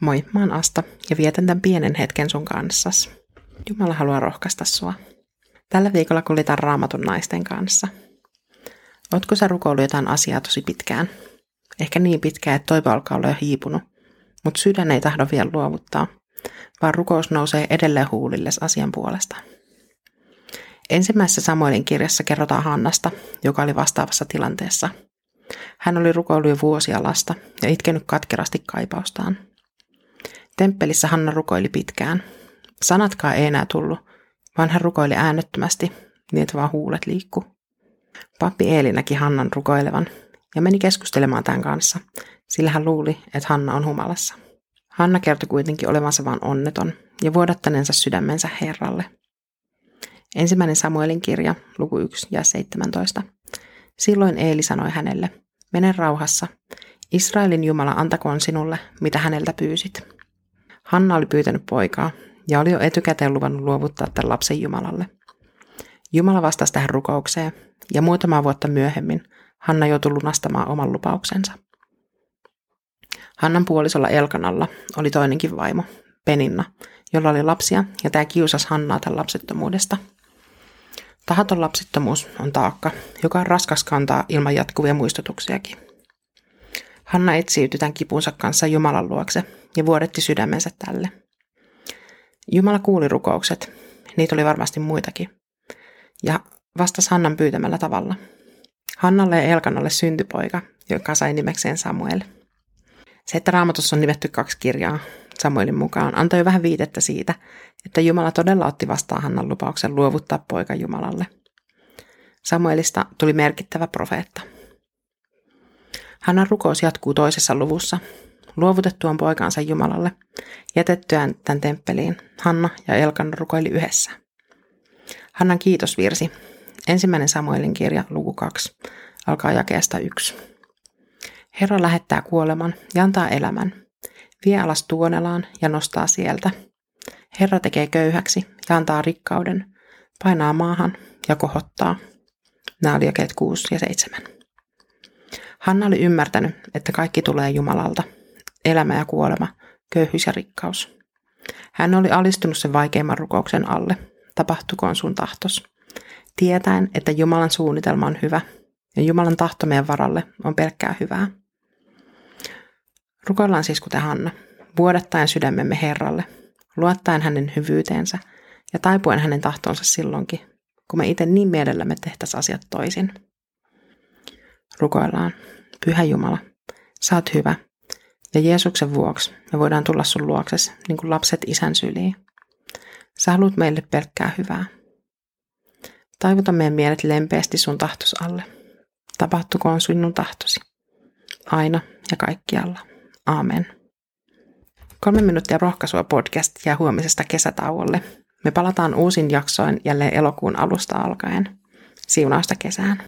Moi, mä oon Asta ja vietän tämän pienen hetken sun kanssas. Jumala haluaa rohkaista sua. Tällä viikolla kuljetaan raamatun naisten kanssa. Ootko sä rukoillut jotain asiaa tosi pitkään? Ehkä niin pitkään, että toivo alkaa olla jo hiipunut, mutta sydän ei tahdo vielä luovuttaa, vaan rukous nousee edelleen huulilles asian puolesta. Ensimmäisessä Samuelin kirjassa kerrotaan Hannasta, joka oli vastaavassa tilanteessa. Hän oli rukoillut jo vuosia lasta ja itkenyt katkerasti kaipaustaan. Temppelissä Hanna rukoili pitkään. Sanatkaan ei enää tullut, vaan hän rukoili äänettömästi, niin että vaan huulet liikku. Pappi Eeli näki Hannan rukoilevan ja meni keskustelemaan tämän kanssa, sillä hän luuli, että Hanna on humalassa. Hanna kertoi kuitenkin olevansa vain onneton ja vuodattaneensa sydämensä Herralle. Ensimmäinen Samuelin kirja, luku 1 ja 17. Silloin Eeli sanoi hänelle, mene rauhassa, Israelin Jumala antakoon sinulle, mitä häneltä pyysit. Hanna oli pyytänyt poikaa ja oli jo etukäteen luvannut luovuttaa tämän lapsen Jumalalle. Jumala vastasi tähän rukoukseen ja muutama vuotta myöhemmin Hanna joutui lunastamaan oman lupauksensa. Hannan puolisolla Elkanalla oli toinenkin vaimo, Peninna, jolla oli lapsia ja tämä kiusasi Hannaa tämän lapsettomuudesta. Tahaton lapsettomuus on taakka, joka on raskas kantaa ilman jatkuvia muistutuksiakin. Hanna etsiytyi tämän kipunsa kanssa Jumalan luokse ja vuodetti sydämensä tälle. Jumala kuuli rukoukset, niitä oli varmasti muitakin, ja vastasi Hannan pyytämällä tavalla. Hannalle ja Elkanalle syntypoika, joka sai nimekseen Samuel. Se, että raamatussa on nimetty kaksi kirjaa Samuelin mukaan, antoi vähän viitettä siitä, että Jumala todella otti vastaan Hannan lupauksen luovuttaa poika Jumalalle. Samuelista tuli merkittävä profeetta. Hannan rukous jatkuu toisessa luvussa, luovutettuaan poikaansa Jumalalle, jätettyään tämän temppeliin, Hanna ja Elkan rukoili yhdessä. Hannan kiitosvirsi, ensimmäinen Samuelin kirja, luku 2, alkaa jakeesta 1. Herra lähettää kuoleman ja antaa elämän, vie alas tuonelaan ja nostaa sieltä. Herra tekee köyhäksi ja antaa rikkauden, painaa maahan ja kohottaa. Nämä oli jakeet 6 ja 7. Hanna oli ymmärtänyt, että kaikki tulee Jumalalta – elämä ja kuolema, köyhyys ja rikkaus. Hän oli alistunut sen vaikeimman rukouksen alle, tapahtukoon sun tahtos, tietäen, että Jumalan suunnitelma on hyvä ja Jumalan tahto meidän varalle on pelkkää hyvää. Rukoillaan siis kuten Hanna, vuodattaen sydämemme Herralle, luottaen hänen hyvyyteensä ja taipuen hänen tahtonsa silloinkin, kun me itse niin mielellämme tehtäisiin asiat toisin. Rukoillaan, Pyhä Jumala, saat hyvä – ja Jeesuksen vuoksi me voidaan tulla sun luokses, niin kuin lapset isän syliin. Sä haluat meille pelkkää hyvää. Taivuta meidän mielet lempeästi sun tahtos alle. Tapahtukoon sinun tahtosi. Aina ja kaikkialla. Aamen. Kolme minuuttia rohkaisua podcast ja huomisesta kesätauolle. Me palataan uusin jaksoin jälleen elokuun alusta alkaen. Siunausta kesään.